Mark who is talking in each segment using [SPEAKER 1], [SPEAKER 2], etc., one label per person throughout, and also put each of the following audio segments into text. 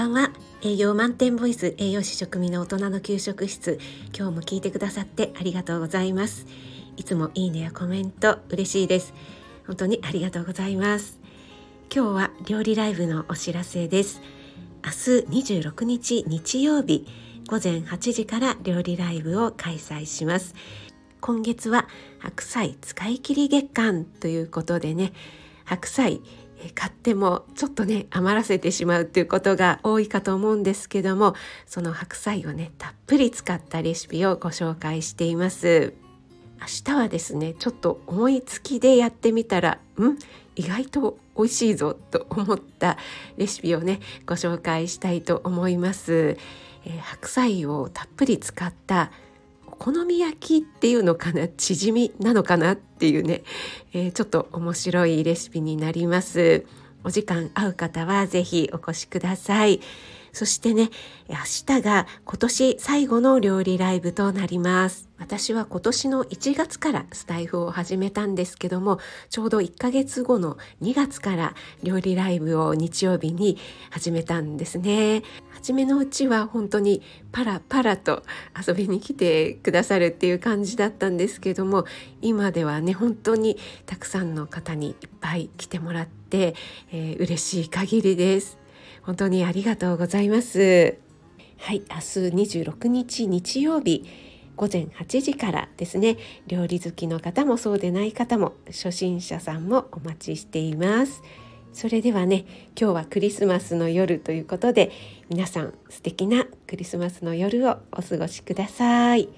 [SPEAKER 1] ばんは。栄養満点ボイス栄養士食味の大人の給食室。今日も聞いてくださってありがとうございます。いつもいいねやコメント嬉しいです。本当にありがとうございます。今日は料理ライブのお知らせです。明日26日日曜日午前8時から料理ライブを開催します。今月は白菜使い切り月間ということでね白菜買ってもちょっとね余らせてしまうっていうことが多いかと思うんですけどもその白菜をねたっぷり使ったレシピをご紹介しています。明日はですねちょっと思いつきでやってみたらん？意外と美味しいぞと思ったレシピをねご紹介したいと思います、えー、白菜をたっぷり使った好み焼きっていうのかなチヂミなのかなっていうね、えー、ちょっと面白いレシピになります。お時間合う方は是非お越しください。そしてね、明日が今年最後の料理ライブとなります。私は今年の1月からスタイフを始めたんですけども、ちょうど1ヶ月後の2月から料理ライブを日曜日に始めたんですね。初めのうちは本当にパラパラと遊びに来てくださるっていう感じだったんですけども、今ではね、本当にたくさんの方にいっぱい来てもらって、えー、嬉しい限りです。本当にありがとうございます。はい明日26日日曜日午前8時からですね。料理好きの方もそうでない方も初心者さんもお待ちしています。それではね今日はクリスマスの夜ということで皆さん素敵なクリスマスの夜をお過ごしください。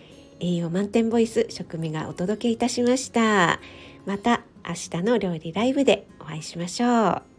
[SPEAKER 1] 栄養満点ボイス食味がお届けいたしました。また明日の料理ライブでお会いしましょう。